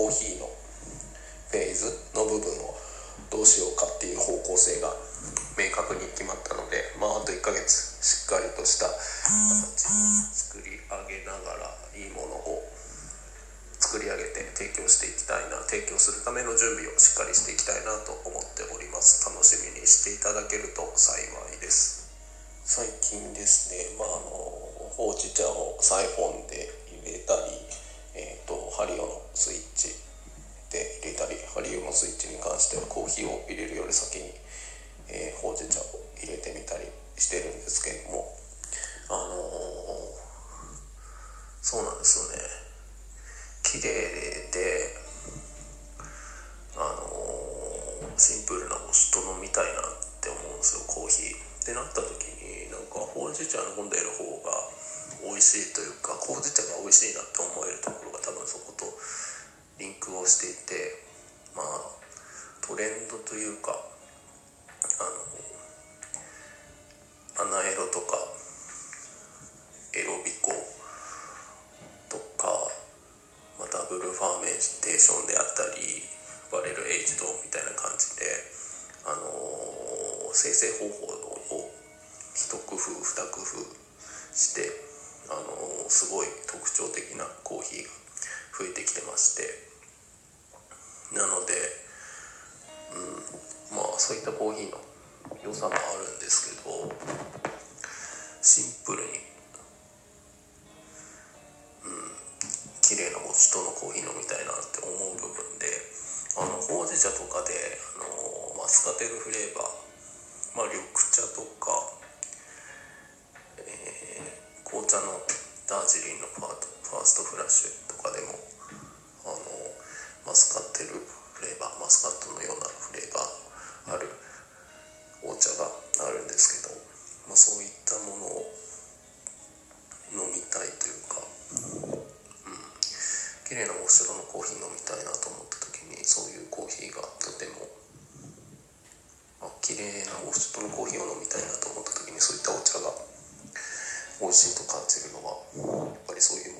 コーヒーのフェーズの部分をどうしようかっていう方向性が明確に決まったので、まあ、あと1ヶ月しっかりとした形を作り上げながらいいものを作り上げて提供していきたいな提供するための準備をしっかりしていきたいなと思っております。楽しみにしていただけると幸いです。最近ですね、まあ、あのほうじ茶をサイフォンで入れたり、えーと、ハリオのスイッチのスイッチに関してはコーヒーを入れるより先に、えー、ほうじ茶を入れてみたりしてるんですけれども。あのー、そうなんですよね。綺麗であのシンプルなお酢と飲みたいなって思うんですよコーヒー。ってなった時になんかほうじ茶飲んでる方が美味しいというかほうじ茶が美味しいなって思えるところが多分そことリンクをしていてレンドというかあのアナエロとかエアロビコとか、まあ、ダブルファーメンテーションであったり barrel aged みたいな感じで、あのー、精製方法を一工夫二工夫して、あのー、すごい特徴的なコーヒーが増えてきてましてなので、うん、まあそういったコーヒーの良さもあるんですけどシンプルに。うん。綺麗なお酢とのコーヒー飲みたいなって思う部分であのほうじ茶とかであのマスカテルフレーバー、まあ、緑茶とか、えー、紅茶のダージリンのファファーストフラッシュとかでもあのマスカテルフレーバーマスカットのようなフレーバーあるお茶があるんですけど、まあ、そういったものを飲みたいというかうん。綺麗なお城のコーヒー飲みたいなと思った時にそういうコーヒーがとても、まあ、綺麗なお城のコーヒーを飲みたいなと思った時にそういったお茶が美味しいと感じるのはやっぱりそういうもの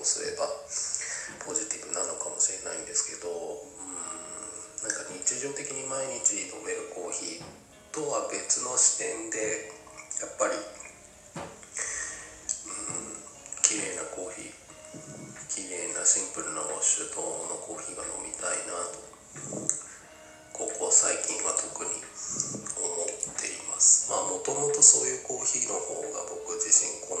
をすればポジティブなのかもしれないんですけどうんなんか日常的に毎日飲めるコーヒーとは別の視点でやっぱりうん綺麗なコーヒー綺麗なシンプルなウォッシュトのコーヒーが飲みたいなとここ最近は特に思っています。まあもともとそういうコーヒーの方が僕自身好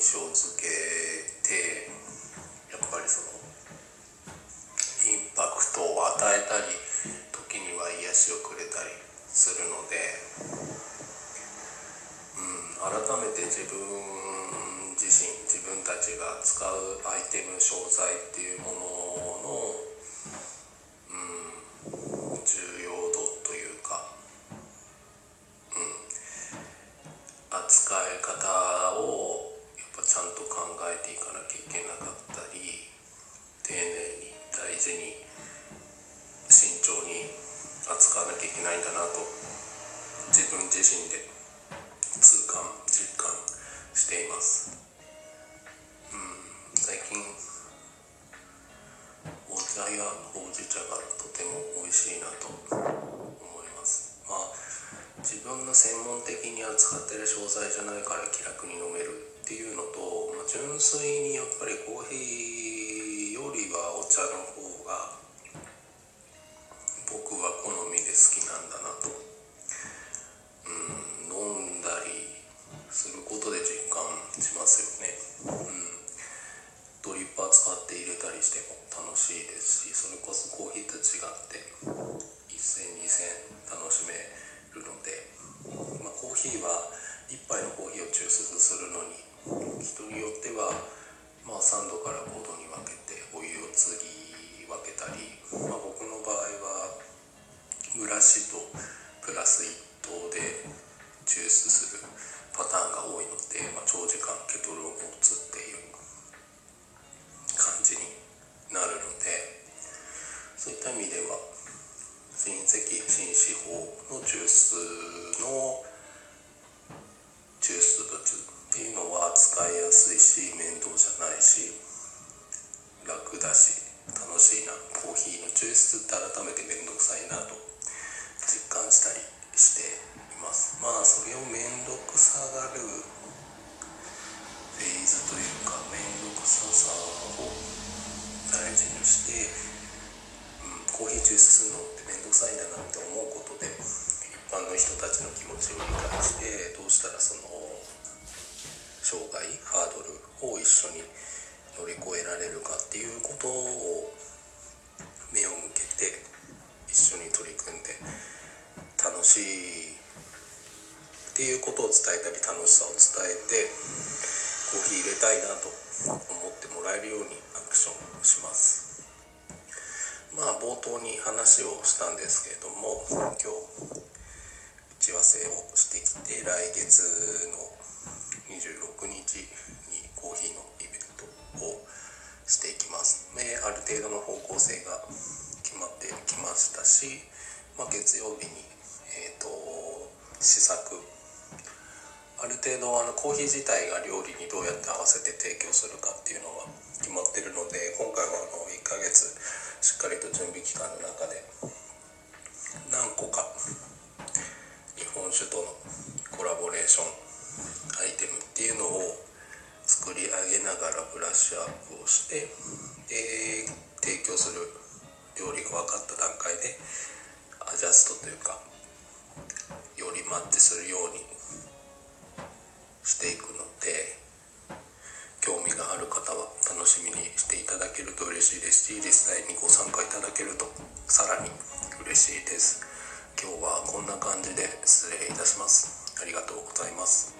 印象付けてやっぱりそのインパクトを与えたり時には癒しをくれたりするので、うん、改めて自分自身自分たちが使うアイテム商いけないんだなと自分自身で痛感実感しています。うん最近お茶やほうじ茶がとても美味しいなと思います。まあ自分の専門的に扱ってる商材じゃないから気楽に飲めるっていうのと、まあ、純粋にやっぱりコーヒーよりはお茶の方が好みで好きなんだなと、うん、飲んだりすることで実感しますよ。親戚紳士法の中枢の抽出物っていうのは使いやすいし面倒じゃないし楽だし楽しいなコーヒーの抽出って改めて面倒くさいなと実感したりして障害ハードルを一緒に乗り越えられるかっていうことを目を向けて一緒に取り組んで楽しいっていうことを伝えたり楽しさを伝えてコーヒー入れたいなと思ってもらえるようにアクションします。まあ冒頭に話をしたんですけれども今日打ち合わせをしてきて来月の日にコーヒーのイベントをしていきます。である程度の方向性が決まってきましたし、まあ、月曜日に、えーと、試作。ある程度あのコーヒー自体が料理にどうやって合わせて提供するかっていうのは決まってるので今回はあの1ヶ月しっかりと準備期間の中で何個か日本酒とのコラボレーションアイテムっていうのを作り上げながらブラッシュアップをしてで提供する料理が分かった段階でアジャストというかよりマッチするようにしていくので興味がある方は楽しみにしていただけると嬉しいです。し実際にご参加いただけるとさらに嬉しいです。今日はこんな感じで失礼いたします。ありがとうございます。